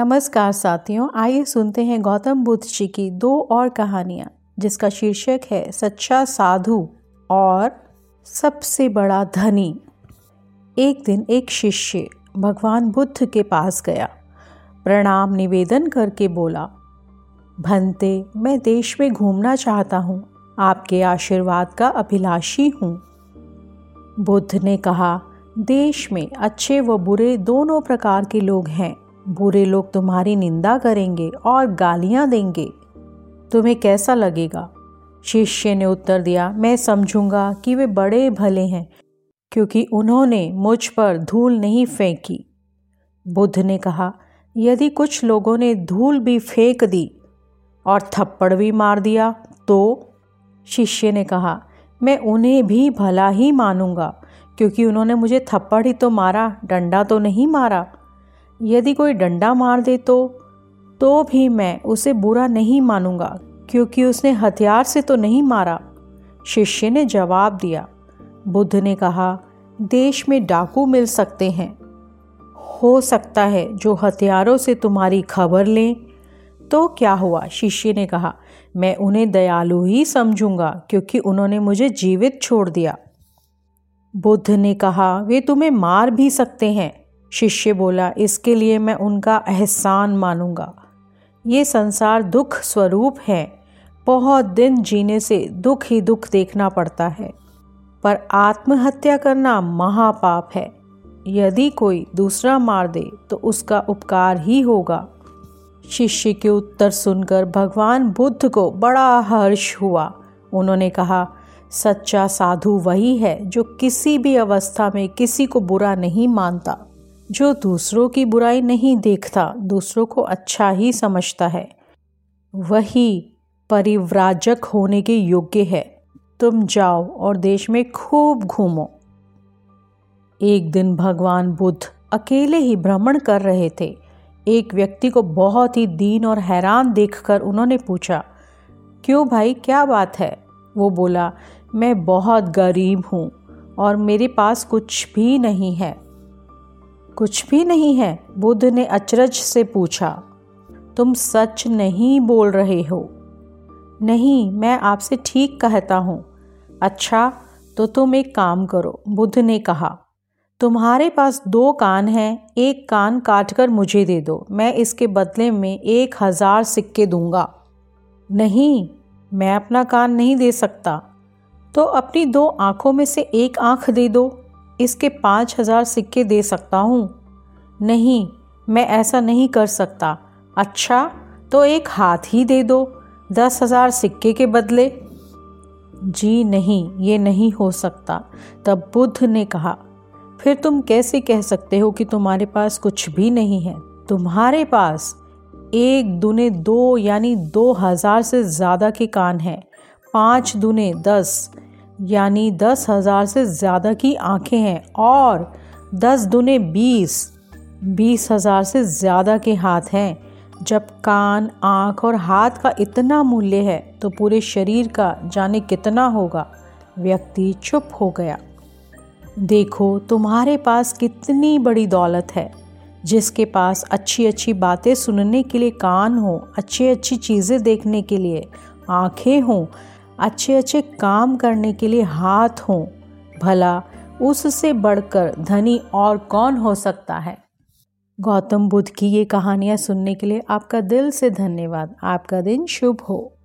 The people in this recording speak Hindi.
नमस्कार साथियों, आइए सुनते हैं गौतम बुद्ध जी की दो और कहानियाँ, जिसका शीर्षक है सच्चा साधु और सबसे बड़ा धनी। एक दिन एक शिष्य भगवान बुद्ध के पास गया। प्रणाम निवेदन करके बोला, भंते, मैं देश में घूमना चाहता हूँ। आपके आशीर्वाद का अभिलाषी हूँ। बुद्ध ने कहा, देश में अच्छे व बुरे दोनों प्रकार के लोग हैं। बुरे लोग तुम्हारी निंदा करेंगे और गालियाँ देंगे। तुम्हें कैसा लगेगा? शिष्य ने उत्तर दिया, मैं समझूँगा कि वे बड़े भले हैं, क्योंकि उन्होंने मुझ पर धूल नहीं फेंकी। बुद्ध ने कहा, यदि कुछ लोगों ने धूल भी फेंक दी और थप्पड़ भी मार दिया तो? शिष्य ने कहा, मैं उन्हें भी भला ही मानूँगा, क्योंकि उन्होंने मुझे थप्पड़ ही तो मारा, डंडा तो नहीं मारा। यदि कोई डंडा मार दे तो तो भी मैं उसे बुरा नहीं मानूँगा, क्योंकि उसने हथियार से तो नहीं मारा। शिष्य ने जवाब दिया, बुद्ध ने कहा, देश में डाकू मिल सकते हैं। हो सकता है जो हथियारों से तुम्हारी खबर लें। तो क्या हुआ? शिष्य ने कहा, मैं उन्हें दयालु ही समझूँगा, क्योंकि उन्होंने मुझे जीवित छोड़ दिया। बुद्ध ने कहा, वे तुम्हें मार भी सकते हैं। शिष्य बोला, इसके लिए मैं उनका एहसान मानूँगा। ये संसार दुख स्वरूप है। बहुत दिन जीने से दुख ही दुख देखना पड़ता है। पर आत्महत्या करना महापाप है। यदि कोई दूसरा मार दे तो उसका उपकार ही होगा। शिष्य के उत्तर सुनकर भगवान बुद्ध को बड़ा हर्ष हुआ। उन्होंने कहा, सच्चा साधु वही है जो किसी भी अवस्था में किसी को बुरा नहीं मानता। जो दूसरों की बुराई नहीं देखता, दूसरों को अच्छा ही समझता है। वही परिव्राजक होने के योग्य है। तुम जाओ और देश में खूब घूमो। एक दिन भगवान बुद्ध अकेले ही भ्रमण कर रहे थे। एक व्यक्ति को बहुत ही दीन और हैरान देखकर उन्होंने पूछा, क्यों भाई, क्या बात है? वो बोला, मैं बहुत गरीब हूँ और मेरे पास कुछ भी नहीं है। कुछ भी नहीं है, बुद्ध ने अचरज से पूछा, तुम सच नहीं बोल रहे हो? नहीं, मैं आपसे ठीक कहता हूँ। अच्छा तो तुम एक काम करो, बुद्ध ने कहा। तुम्हारे पास दो कान हैं, एक कान काट कर मुझे दे दो, मैं इसके बदले में एक हज़ार सिक्के दूँगा। नहीं, मैं अपना कान नहीं दे सकता। तो अपनी दो आँखों में से एक आँख दे दो। इसके पाँच हज़ार सिक्के दे सकता हूँ। नहीं, मैं ऐसा नहीं कर सकता। अच्छा तो एक हाथ ही दे दो, दस हज़ार सिक्के के बदले। जी नहीं, ये नहीं हो सकता, तब बुद्ध ने कहा। फिर तुम कैसे कह सकते हो कि तुम्हारे पास कुछ भी नहीं है? तुम्हारे पास एक दुने दो, यानी दो हज़ार से ज़्यादा के कान हैं। पाँच दुने दस यानी दस हज़ार से ज़्यादा की आँखें हैं और दस दुने बीस बीस हज़ार से ज़्यादा के हाथ हैं। जब कान, आँख और हाथ का इतना मूल्य है तो पूरे शरीर का जाने कितना होगा? व्यक्ति चुप हो गया। देखो, तुम्हारे पास कितनी बड़ी दौलत है, जिसके पास अच्छी अच्छी बातें सुनने के लिए कान हो अच्छी अच्छी चीज़ें देखने के लिए आँखें हों अच्छे अच्छे काम करने के लिए हाथ हों। भला उससे बढ़कर धनी और कौन हो सकता है? गौतम बुद्ध की ये कहानियाँ सुनने के लिए आपका दिल से धन्यवाद। आपका दिन शुभ हो।